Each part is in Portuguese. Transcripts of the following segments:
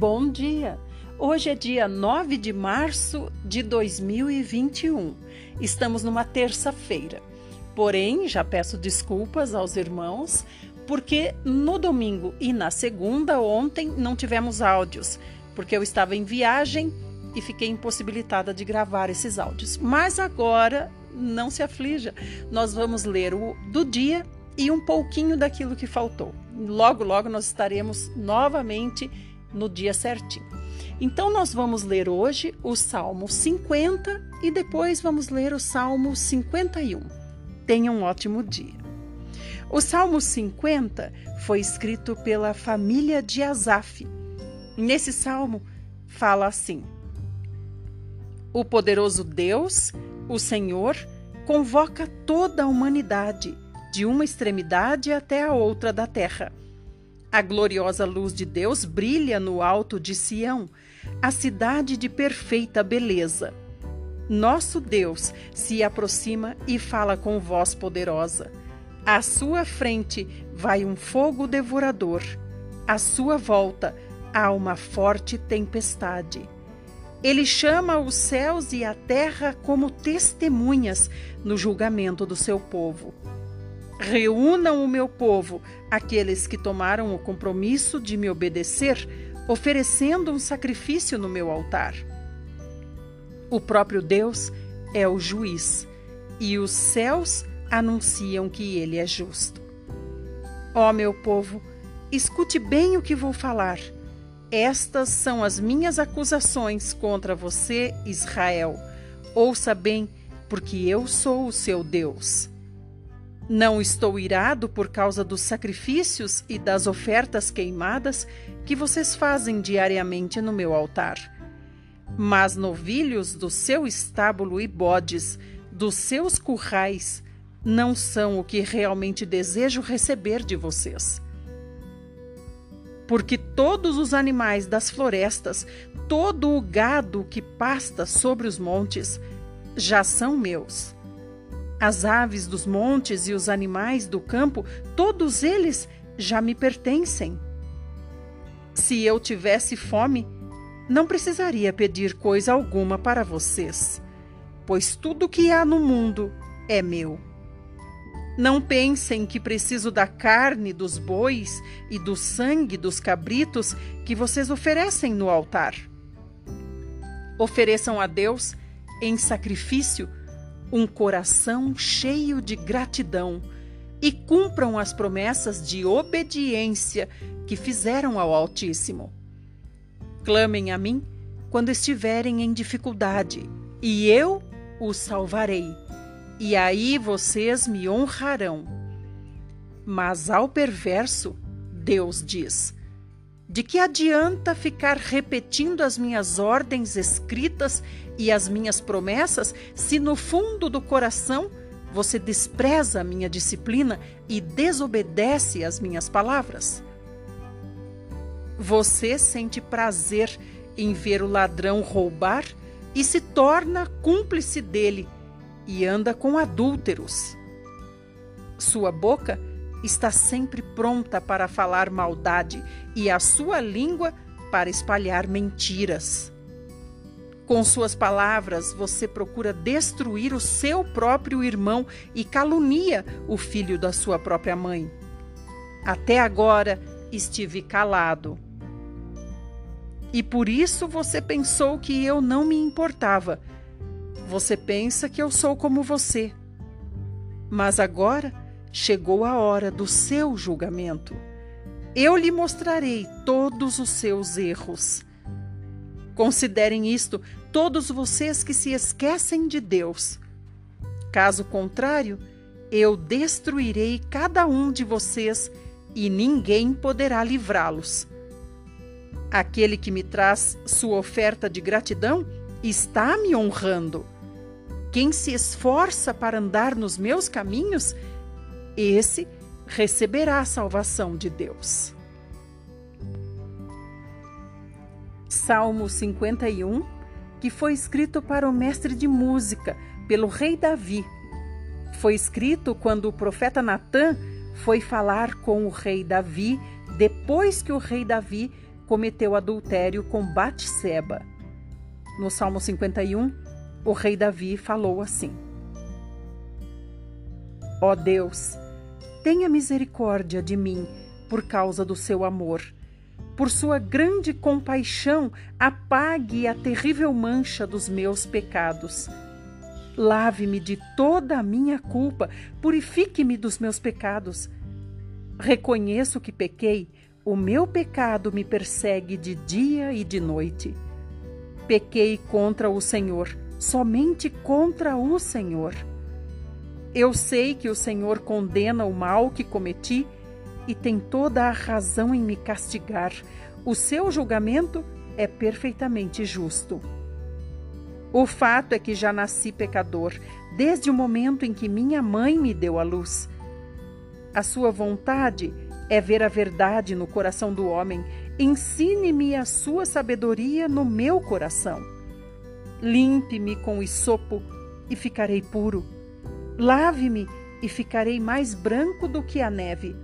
Bom dia! Hoje é dia 9 de março de 2021. Estamos numa terça-feira. Porém, já peço desculpas aos irmãos, porque no domingo e na segunda, ontem, não tivemos áudios, porque eu estava em viagem e fiquei impossibilitada de gravar esses áudios. Mas agora, não se aflija, nós vamos ler o do dia e um pouquinho daquilo que faltou. Logo, logo nós estaremos novamente no dia certinho. Então, nós vamos ler hoje o Salmo 50 e depois vamos ler o Salmo 51. Tenha um ótimo dia. O Salmo 50 foi escrito pela família de Asaf. Nesse salmo, fala assim: O poderoso Deus, o Senhor, convoca toda a humanidade, de uma extremidade até a outra da terra a gloriosa luz de Deus brilha no alto de Sião, a cidade de perfeita beleza. Nosso Deus se aproxima e fala com voz poderosa. À sua frente vai um fogo devorador. À sua volta há uma forte tempestade. Ele chama os céus e a terra como testemunhas no julgamento do seu povo. Reúnam o meu povo, aqueles que tomaram o compromisso de me obedecer, oferecendo um sacrifício no meu altar. O próprio Deus é o juiz, e os céus anunciam que ele é justo. Ó meu povo, escute bem o que vou falar. Estas são as minhas acusações contra você, Israel. Ouça bem, porque eu sou o seu Deus. Não estou irado por causa dos sacrifícios e das ofertas queimadas que vocês fazem diariamente no meu altar. Mas novilhos do seu estábulo e bodes dos seus currais não são o que realmente desejo receber de vocês. Porque todos os animais das florestas, todo o gado que pasta sobre os montes, já são meus as aves dos montes e os animais do campo, todos eles já me pertencem. Se eu tivesse fome, não precisaria pedir coisa alguma para vocês, pois tudo que há no mundo é meu. Não pensem que preciso da carne dos bois e do sangue dos cabritos que vocês oferecem no altar. Ofereçam a Deus em sacrifício um coração cheio de gratidão e cumpram as promessas de obediência que fizeram ao Altíssimo. Clamem a mim quando estiverem em dificuldade, e eu os salvarei, e aí vocês me honrarão. Mas ao perverso, Deus diz: de que adianta ficar repetindo as minhas ordens escritas e as minhas promessas se no fundo do coração você despreza a minha disciplina e desobedece às minhas palavras? Você sente prazer em ver o ladrão roubar e se torna cúmplice dele e anda com adúlteros. Sua boca está sempre pronta para falar maldade e a sua língua para espalhar mentiras. Com suas palavras, você procura destruir o seu próprio irmão e calunia o filho da sua própria mãe. Até agora estive calado. E por isso você pensou que eu não me importava. Você pensa que eu sou como você. Mas agora chegou a hora do seu julgamento. Eu lhe mostrarei todos os seus erros. Considerem isto todos vocês que se esquecem de Deus. Caso contrário, eu destruirei cada um de vocês e ninguém poderá livrá-los. Aquele que me traz sua oferta de gratidão está me honrando. Quem se esforça para andar nos meus caminhos esse receberá a salvação de Deus. Salmo 51, que foi escrito para o mestre de música, pelo rei Davi. Foi escrito quando o profeta Natã foi falar com o rei Davi, depois que o rei Davi cometeu adultério com Batseba. No Salmo 51, o rei Davi falou assim: Ó oh Deus, tenha misericórdia de mim por causa do seu amor. Por sua grande compaixão, apague a terrível mancha dos meus pecados. Lave-me de toda a minha culpa, purifique-me dos meus pecados. Reconheço que pequei, o meu pecado me persegue de dia e de noite. Pequei contra o Senhor, somente contra o Senhor. Eu sei que o Senhor condena o mal que cometi e tem toda a razão em me castigar. O seu julgamento é perfeitamente justo. O fato é que já nasci pecador, desde o momento em que minha mãe me deu a luz. A sua vontade é ver a verdade no coração do homem. Ensine-me a sua sabedoria no meu coração. Limpe-me com isopo e ficarei puro. Lave-me e ficarei mais branco do que a neve.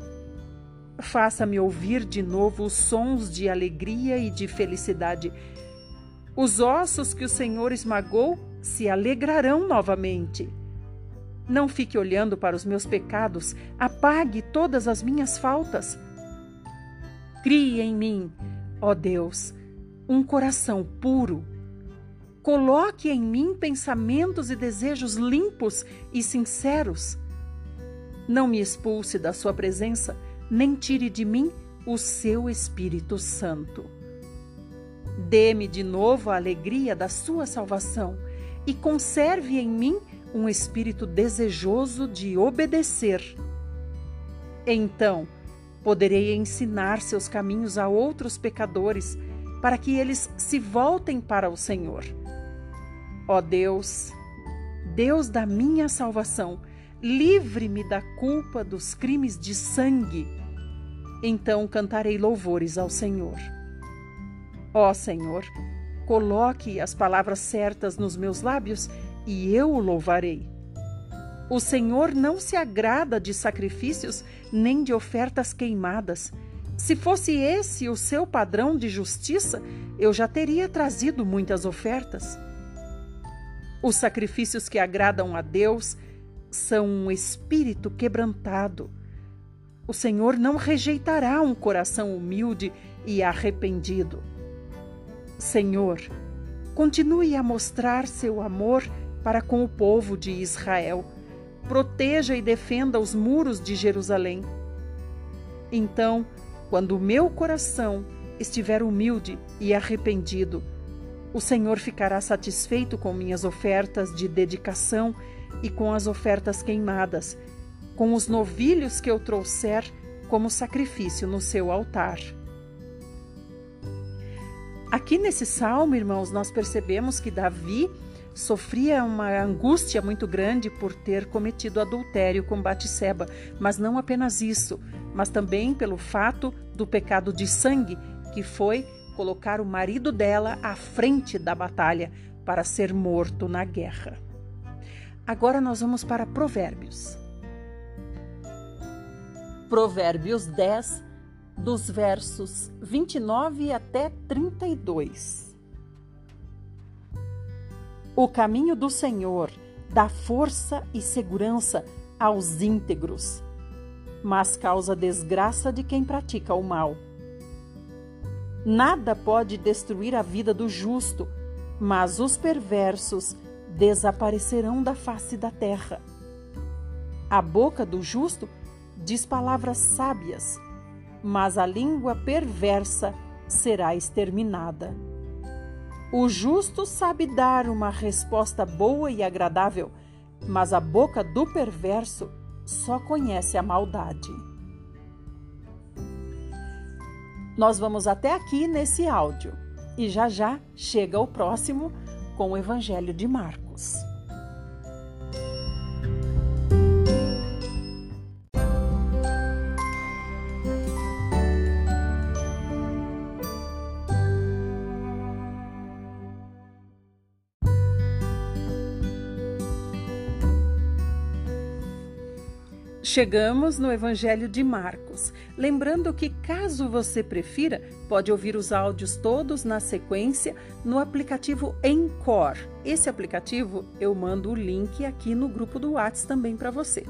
Faça-me ouvir de novo os sons de alegria e de felicidade. Os ossos que o Senhor esmagou se alegrarão novamente. Não fique olhando para os meus pecados, apague todas as minhas faltas. Crie em mim, ó Deus, um coração puro. Coloque em mim pensamentos e desejos limpos e sinceros. Não me expulse da Sua presença nem tire de mim o seu Espírito Santo. Dê-me de novo a alegria da sua salvação e conserve em mim um espírito desejoso de obedecer. Então, poderei ensinar seus caminhos a outros pecadores, para que eles se voltem para o Senhor. Ó Deus, Deus da minha salvação, livre-me da culpa dos crimes de sangue. Então cantarei louvores ao Senhor. Ó Senhor, coloque as palavras certas nos meus lábios e eu o louvarei. O Senhor não se agrada de sacrifícios nem de ofertas queimadas. Se fosse esse o seu padrão de justiça, eu já teria trazido muitas ofertas. Os sacrifícios que agradam a Deus são um espírito quebrantado. O Senhor não rejeitará um coração humilde e arrependido. Senhor, continue a mostrar seu amor para com o povo de Israel. Proteja e defenda os muros de Jerusalém. Então, quando o meu coração estiver humilde e arrependido, o Senhor ficará satisfeito com minhas ofertas de dedicação e com as ofertas queimadas, com os novilhos que eu trouxer como sacrifício no seu altar. Aqui nesse salmo, irmãos, nós percebemos que Davi sofria uma angústia muito grande por ter cometido adultério com Batseba, mas não apenas isso, mas também pelo fato do pecado de sangue, que foi colocar o marido dela à frente da batalha para ser morto na guerra. Agora nós vamos para Provérbios. Provérbios 10, dos versos 29 até 32. O caminho do Senhor dá força e segurança aos íntegros, mas causa desgraça de quem pratica o mal. Nada pode destruir a vida do justo, mas os perversos desaparecerão da face da terra. A boca do justo diz palavras sábias, mas a língua perversa será exterminada. O justo sabe dar uma resposta boa e agradável, mas a boca do perverso só conhece a maldade. Nós vamos até aqui nesse áudio e já já chega o próximo com o Evangelho de Marcos. Chegamos no Evangelho de Marcos. Lembrando que, caso você prefira, pode ouvir os áudios todos na sequência no aplicativo Encore. Esse aplicativo eu mando o link aqui no grupo do WhatsApp também para você.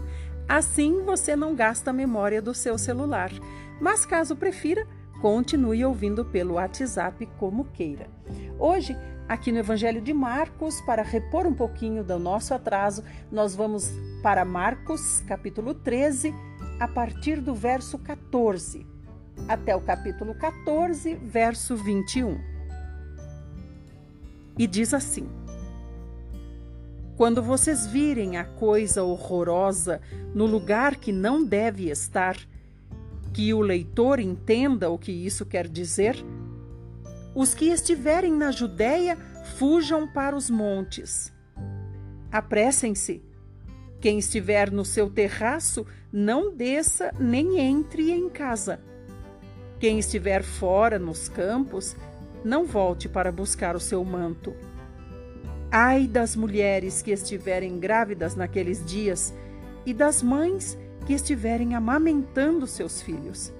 Assim você não gasta a memória do seu celular. Mas caso prefira, continue ouvindo pelo WhatsApp como queira. Hoje aqui no Evangelho de Marcos, para repor um pouquinho do nosso atraso, nós vamos para Marcos, capítulo 13, a partir do verso 14, até o capítulo 14, verso 21. E diz assim: Quando vocês virem a coisa horrorosa no lugar que não deve estar, que o leitor entenda o que isso quer dizer, os que estiverem na Judéia fujam para os montes. Apressem-se. Quem estiver no seu terraço, não desça nem entre em casa. Quem estiver fora nos campos, não volte para buscar o seu manto. Ai das mulheres que estiverem grávidas naqueles dias e das mães que estiverem amamentando seus filhos.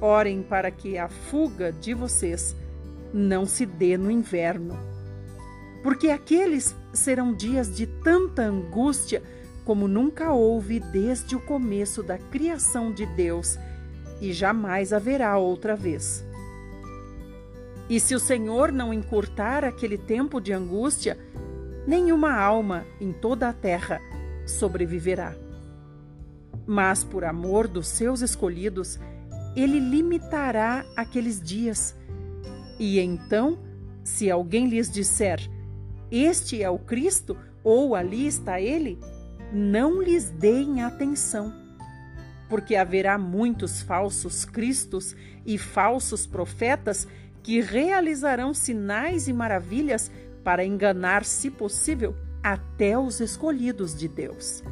Orem para que a fuga de vocês não se dê no inverno. Porque aqueles serão dias de tanta angústia como nunca houve desde o começo da criação de Deus e jamais haverá outra vez. E se o Senhor não encurtar aquele tempo de angústia, nenhuma alma em toda a terra sobreviverá. Mas por amor dos seus escolhidos, ele limitará aqueles dias e então, se alguém lhes disser: Este é o Cristo, ou ali está ele, não lhes deem atenção, porque haverá muitos falsos cristos e falsos profetas que realizarão sinais e maravilhas para enganar, se possível, até os escolhidos de Deus.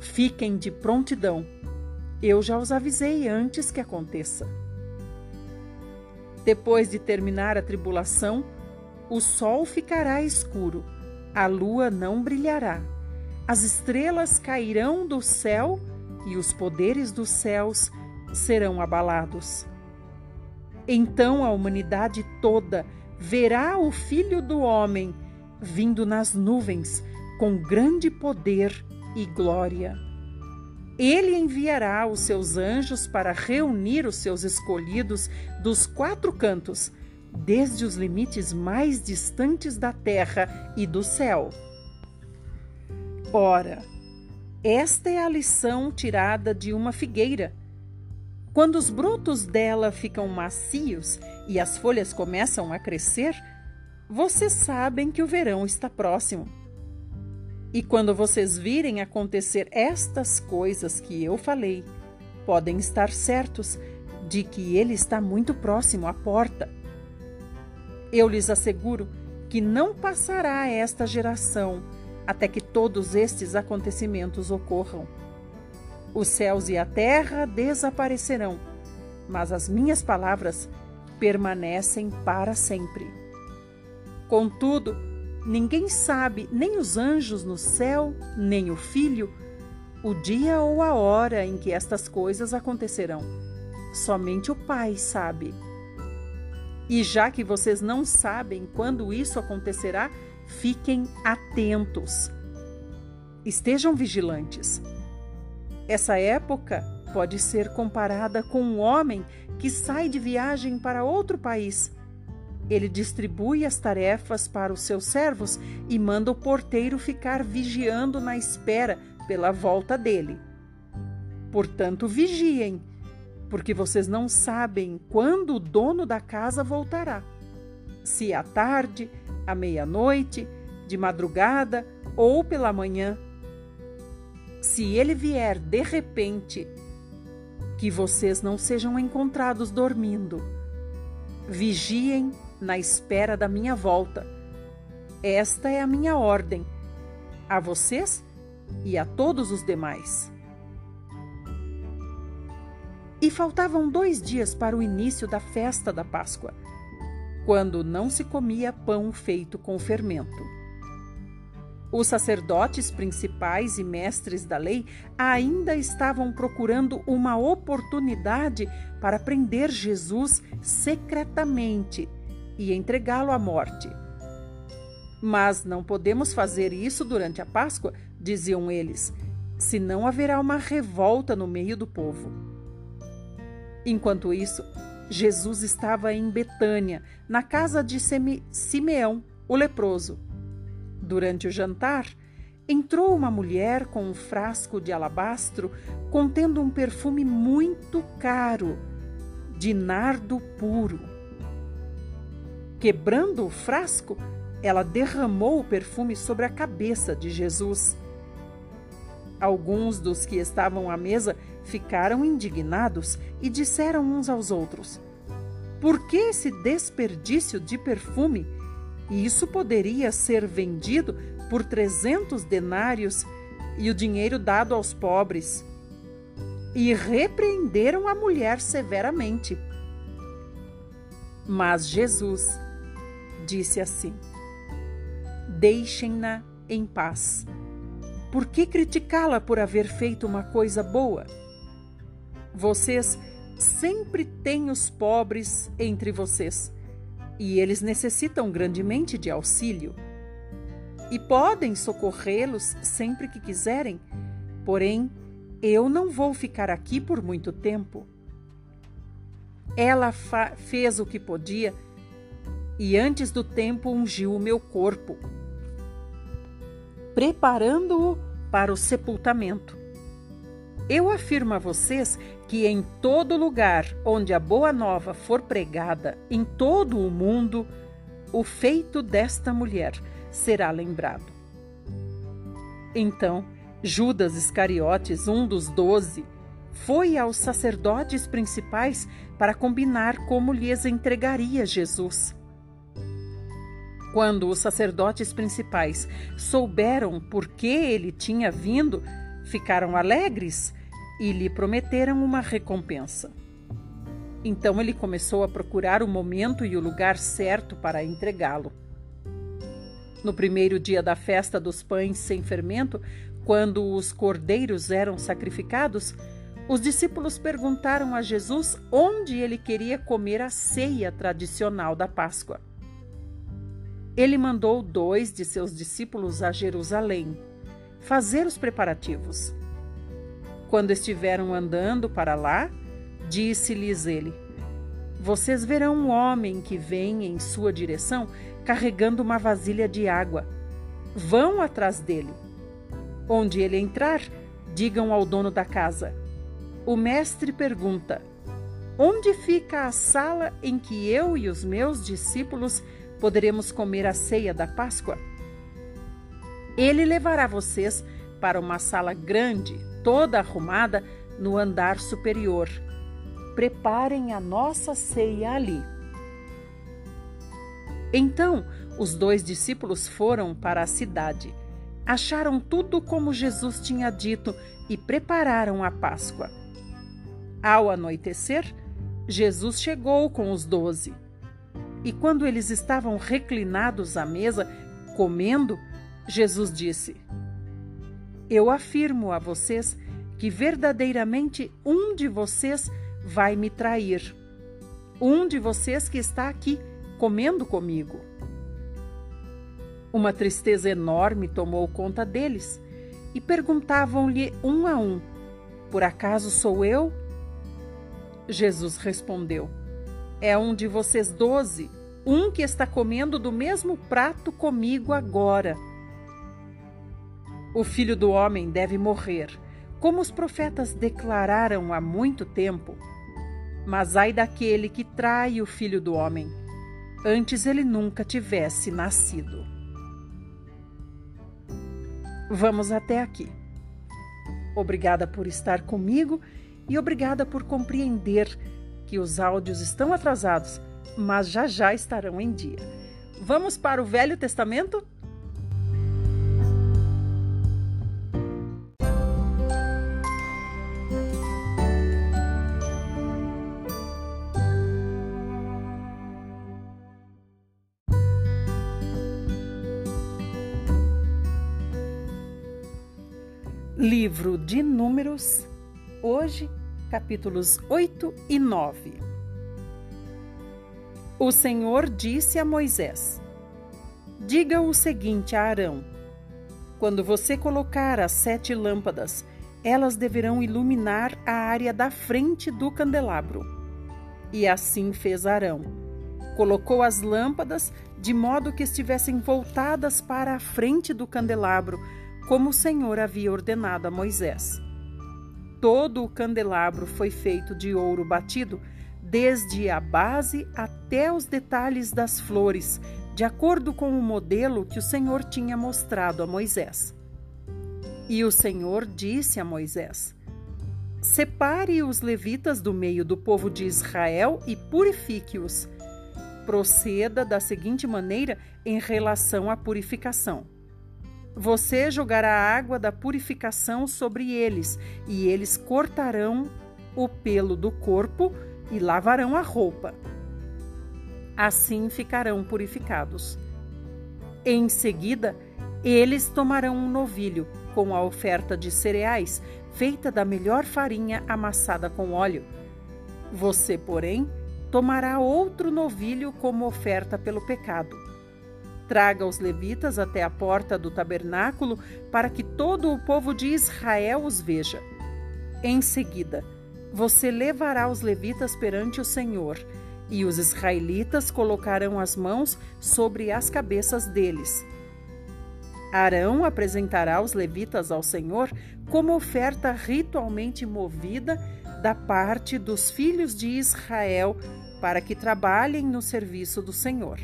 Fiquem de prontidão. Eu já os avisei antes que aconteça. Depois de terminar a tribulação, o sol ficará escuro, a lua não brilhará, as estrelas cairão do céu e os poderes dos céus serão abalados. Então a humanidade toda verá o Filho do Homem vindo nas nuvens com grande poder e glória. Ele enviará os seus anjos para reunir os seus escolhidos dos quatro cantos, desde os limites mais distantes da terra e do céu. Ora, esta é a lição tirada de uma figueira. Quando os brotos dela ficam macios e as folhas começam a crescer, vocês sabem que o verão está próximo. E quando vocês virem acontecer estas coisas que eu falei, podem estar certos de que ele está muito próximo à porta. Eu lhes asseguro que não passará esta geração até que todos estes acontecimentos ocorram. Os céus e a terra desaparecerão, mas as minhas palavras permanecem para sempre. Contudo, Ninguém sabe, nem os anjos no céu, nem o filho, o dia ou a hora em que estas coisas acontecerão. Somente o Pai sabe. E já que vocês não sabem quando isso acontecerá, fiquem atentos. Estejam vigilantes. Essa época pode ser comparada com um homem que sai de viagem para outro país ele distribui as tarefas para os seus servos e manda o porteiro ficar vigiando na espera pela volta dele. Portanto, vigiem, porque vocês não sabem quando o dono da casa voltará. Se à tarde, à meia-noite, de madrugada ou pela manhã. Se ele vier de repente, que vocês não sejam encontrados dormindo. Vigiem na espera da minha volta. Esta é a minha ordem a vocês e a todos os demais. E faltavam dois dias para o início da festa da Páscoa, quando não se comia pão feito com fermento. Os sacerdotes principais e mestres da lei ainda estavam procurando uma oportunidade para prender Jesus secretamente e entregá-lo à morte. Mas não podemos fazer isso durante a Páscoa, diziam eles, senão haverá uma revolta no meio do povo. Enquanto isso, Jesus estava em Betânia, na casa de Simeão, o leproso. Durante o jantar, entrou uma mulher com um frasco de alabastro contendo um perfume muito caro, de nardo puro. Quebrando o frasco, ela derramou o perfume sobre a cabeça de Jesus. Alguns dos que estavam à mesa ficaram indignados e disseram uns aos outros: Por que esse desperdício de perfume? Isso poderia ser vendido por trezentos denários e o dinheiro dado aos pobres. E repreenderam a mulher severamente. Mas Jesus disse assim: Deixem-na em paz. Por que criticá-la por haver feito uma coisa boa? Vocês sempre têm os pobres entre vocês e eles necessitam grandemente de auxílio. E podem socorrê-los sempre que quiserem, porém, eu não vou ficar aqui por muito tempo. Ela fez o que podia e antes do tempo ungiu o meu corpo, preparando-o para o sepultamento. Eu afirmo a vocês que em todo lugar onde a boa nova for pregada, em todo o mundo, o feito desta mulher será lembrado. Então, Judas Iscariotes, um dos doze, foi aos sacerdotes principais para combinar como lhes entregaria Jesus. Quando os sacerdotes principais souberam por que ele tinha vindo, ficaram alegres e lhe prometeram uma recompensa. Então ele começou a procurar o momento e o lugar certo para entregá-lo. No primeiro dia da festa dos pães sem fermento, quando os cordeiros eram sacrificados, os discípulos perguntaram a Jesus onde ele queria comer a ceia tradicional da Páscoa. Ele mandou dois de seus discípulos a Jerusalém fazer os preparativos. Quando estiveram andando para lá, disse-lhes ele: Vocês verão um homem que vem em sua direção carregando uma vasilha de água. Vão atrás dele. Onde ele entrar, digam ao dono da casa: O mestre pergunta: Onde fica a sala em que eu e os meus discípulos poderemos comer a ceia da Páscoa? Ele levará vocês para uma sala grande, toda arrumada, no andar superior. Preparem a nossa ceia ali. Então os dois discípulos foram para a cidade. Acharam tudo como Jesus tinha dito e prepararam a Páscoa. Ao anoitecer, Jesus chegou com os doze. E quando eles estavam reclinados à mesa, comendo, Jesus disse: Eu afirmo a vocês que verdadeiramente um de vocês vai me trair. Um de vocês que está aqui comendo comigo. Uma tristeza enorme tomou conta deles e perguntavam-lhe um a um: Por acaso sou eu? Jesus respondeu: É um de vocês doze, um que está comendo do mesmo prato comigo agora. O filho do homem deve morrer, como os profetas declararam há muito tempo. Mas ai daquele que trai o filho do homem, antes ele nunca tivesse nascido. Vamos até aqui. Obrigada por estar comigo e obrigada por compreender que os áudios estão atrasados, mas já já estarão em dia. Vamos para o Velho Testamento? Livro de Números, hoje, capítulos 8 e 9. O Senhor disse a Moisés: Diga o seguinte a Arão: Quando você colocar as sete lâmpadas, elas deverão iluminar a área da frente do candelabro. E assim fez Arão. Colocou as lâmpadas de modo que estivessem voltadas para a frente do candelabro como o Senhor havia ordenado a Moisés. Todo o candelabro foi feito de ouro batido, desde a base até os detalhes das flores, de acordo com o modelo que o Senhor tinha mostrado a Moisés. E o Senhor disse a Moisés: Separe os levitas do meio do povo de Israel e purifique-os. Proceda da seguinte maneira em relação à purificação você jogará a água da purificação sobre eles, e eles cortarão o pelo do corpo e lavarão a roupa. Assim ficarão purificados. Em seguida, eles tomarão um novilho com a oferta de cereais, feita da melhor farinha amassada com óleo. Você, porém, tomará outro novilho como oferta pelo pecado Traga os levitas até a porta do tabernáculo para que todo o povo de Israel os veja. Em seguida, você levará os levitas perante o Senhor, e os israelitas colocarão as mãos sobre as cabeças deles. Arão apresentará os levitas ao Senhor como oferta ritualmente movida da parte dos filhos de Israel para que trabalhem no serviço do Senhor.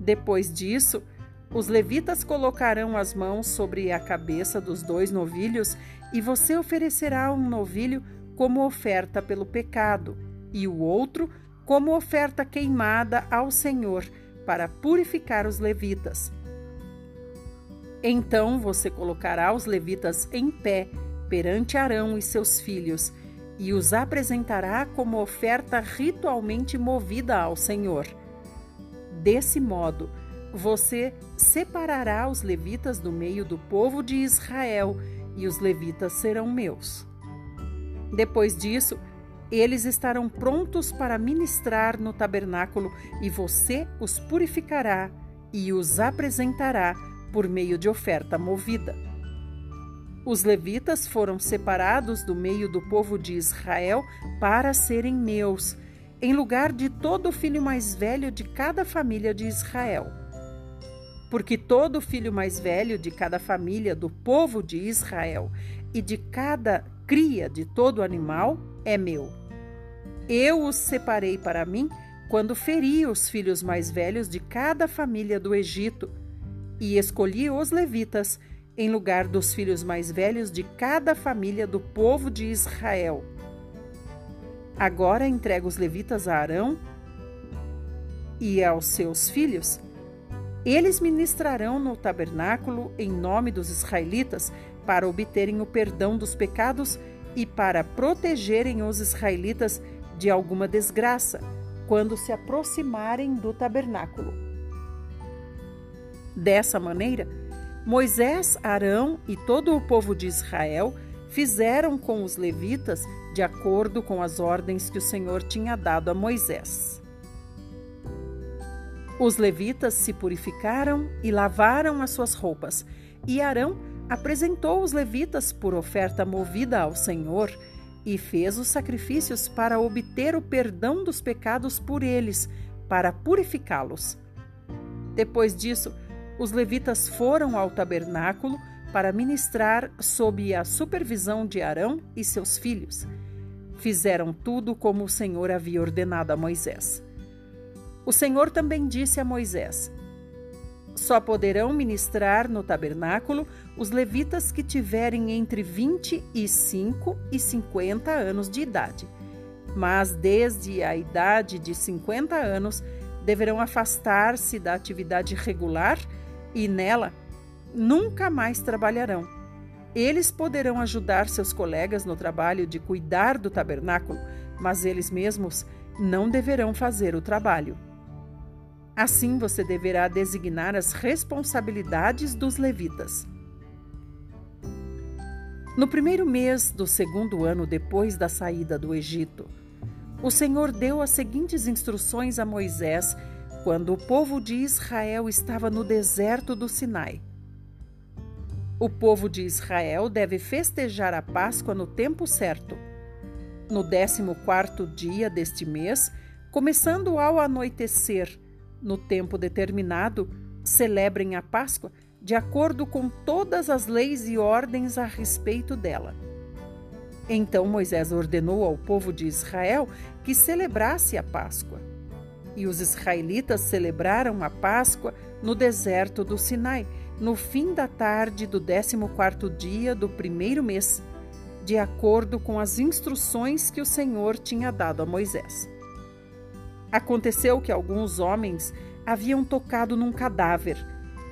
Depois disso, os levitas colocarão as mãos sobre a cabeça dos dois novilhos e você oferecerá um novilho como oferta pelo pecado e o outro como oferta queimada ao Senhor para purificar os levitas. Então você colocará os levitas em pé perante Arão e seus filhos e os apresentará como oferta ritualmente movida ao Senhor. Desse modo, você separará os levitas do meio do povo de Israel, e os levitas serão meus. Depois disso, eles estarão prontos para ministrar no tabernáculo, e você os purificará e os apresentará por meio de oferta movida. Os levitas foram separados do meio do povo de Israel para serem meus em lugar de todo filho mais velho de cada família de Israel. Porque todo filho mais velho de cada família do povo de Israel e de cada cria de todo animal é meu. Eu os separei para mim quando feri os filhos mais velhos de cada família do Egito e escolhi os levitas em lugar dos filhos mais velhos de cada família do povo de Israel Agora entrega os levitas a Arão e aos seus filhos. Eles ministrarão no tabernáculo em nome dos israelitas para obterem o perdão dos pecados e para protegerem os israelitas de alguma desgraça quando se aproximarem do tabernáculo. Dessa maneira, Moisés, Arão e todo o povo de Israel fizeram com os levitas de acordo com as ordens que o Senhor tinha dado a Moisés. Os levitas se purificaram e lavaram as suas roupas, e Arão apresentou os levitas por oferta movida ao Senhor e fez os sacrifícios para obter o perdão dos pecados por eles, para purificá-los. Depois disso, os levitas foram ao tabernáculo para ministrar sob a supervisão de Arão e seus filhos. Fizeram tudo como o Senhor havia ordenado a Moisés. O Senhor também disse a Moisés: Só poderão ministrar no tabernáculo os levitas que tiverem entre 25 e 50 anos de idade. Mas desde a idade de 50 anos deverão afastar-se da atividade regular e nela nunca mais trabalharão. Eles poderão ajudar seus colegas no trabalho de cuidar do tabernáculo, mas eles mesmos não deverão fazer o trabalho. Assim você deverá designar as responsabilidades dos levitas. No primeiro mês do segundo ano depois da saída do Egito, o Senhor deu as seguintes instruções a Moisés quando o povo de Israel estava no deserto do Sinai. O povo de Israel deve festejar a Páscoa no tempo certo. No décimo quarto dia deste mês, começando ao anoitecer, no tempo determinado, celebrem a Páscoa de acordo com todas as leis e ordens a respeito dela. Então Moisés ordenou ao povo de Israel que celebrasse a Páscoa. E os israelitas celebraram a Páscoa no deserto do Sinai, no fim da tarde do décimo quarto dia do primeiro mês, de acordo com as instruções que o Senhor tinha dado a Moisés. Aconteceu que alguns homens haviam tocado num cadáver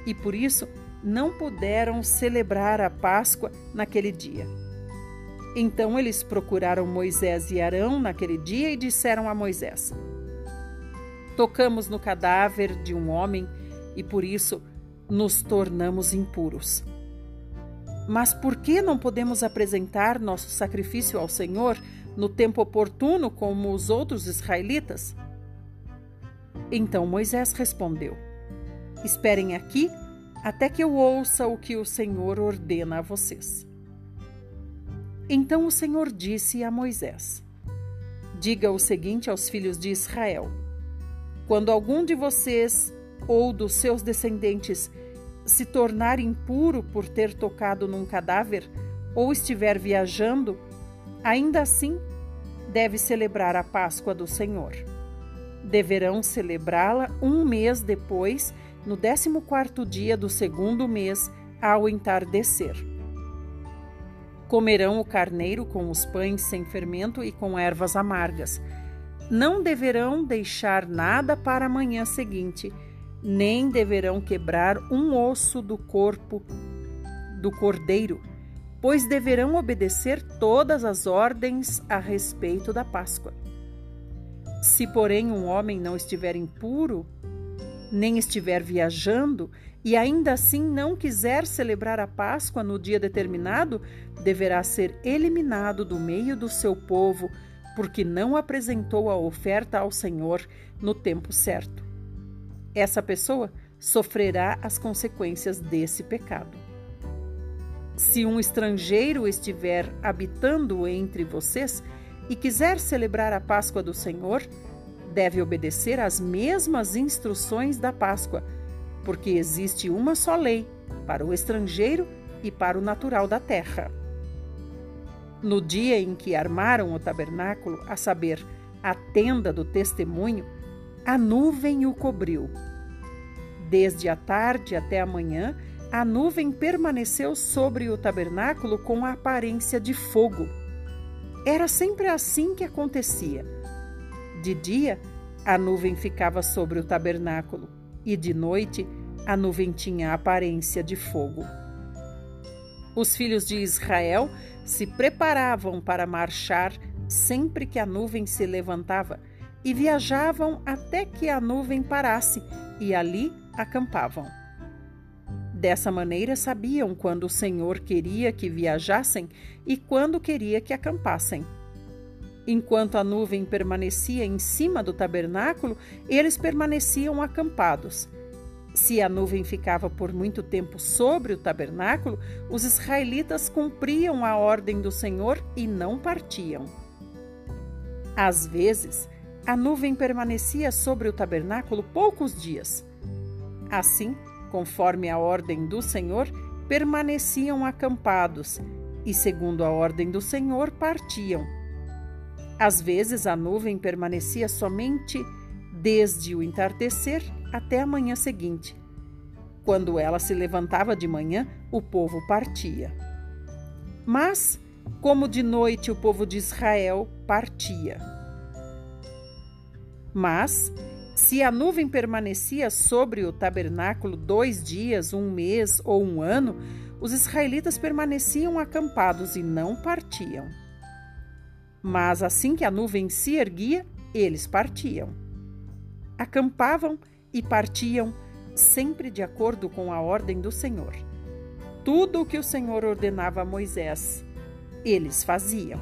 e por isso não puderam celebrar a Páscoa naquele dia. Então eles procuraram Moisés e Arão naquele dia e disseram a Moisés: Tocamos no cadáver de um homem e por isso nos tornamos impuros. Mas por que não podemos apresentar nosso sacrifício ao Senhor no tempo oportuno como os outros israelitas? Então Moisés respondeu: Esperem aqui até que eu ouça o que o Senhor ordena a vocês. Então o Senhor disse a Moisés: Diga o seguinte aos filhos de Israel: Quando algum de vocês ou dos seus descendentes se tornar impuro por ter tocado num cadáver ou estiver viajando, ainda assim deve celebrar a Páscoa do Senhor. Deverão celebrá-la um mês depois, no décimo quarto dia do segundo mês, ao entardecer. Comerão o carneiro com os pães sem fermento e com ervas amargas. Não deverão deixar nada para a manhã seguinte, nem deverão quebrar um osso do corpo do cordeiro, pois deverão obedecer todas as ordens a respeito da Páscoa. Se, porém, um homem não estiver impuro, nem estiver viajando, e ainda assim não quiser celebrar a Páscoa no dia determinado, deverá ser eliminado do meio do seu povo, porque não apresentou a oferta ao Senhor no tempo certo. Essa pessoa sofrerá as consequências desse pecado. Se um estrangeiro estiver habitando entre vocês, e quiser celebrar a Páscoa do Senhor, deve obedecer às mesmas instruções da Páscoa, porque existe uma só lei para o estrangeiro e para o natural da terra. No dia em que armaram o tabernáculo, a saber, a tenda do testemunho, a nuvem o cobriu. Desde a tarde até a manhã, a nuvem permaneceu sobre o tabernáculo com a aparência de fogo. Era sempre assim que acontecia. De dia, a nuvem ficava sobre o tabernáculo, e de noite, a nuvem tinha a aparência de fogo. Os filhos de Israel se preparavam para marchar sempre que a nuvem se levantava e viajavam até que a nuvem parasse e ali acampavam. Dessa maneira sabiam quando o Senhor queria que viajassem e quando queria que acampassem. Enquanto a nuvem permanecia em cima do tabernáculo, eles permaneciam acampados. Se a nuvem ficava por muito tempo sobre o tabernáculo, os israelitas cumpriam a ordem do Senhor e não partiam. Às vezes, a nuvem permanecia sobre o tabernáculo poucos dias. Assim, conforme a ordem do Senhor, permaneciam acampados e, segundo a ordem do Senhor, partiam. Às vezes a nuvem permanecia somente desde o entardecer até a manhã seguinte. Quando ela se levantava de manhã, o povo partia. Mas, como de noite o povo de Israel partia. Mas, se a nuvem permanecia sobre o tabernáculo dois dias, um mês ou um ano, os israelitas permaneciam acampados e não partiam. Mas assim que a nuvem se erguia, eles partiam. Acampavam e partiam, sempre de acordo com a ordem do Senhor. Tudo o que o Senhor ordenava a Moisés, eles faziam.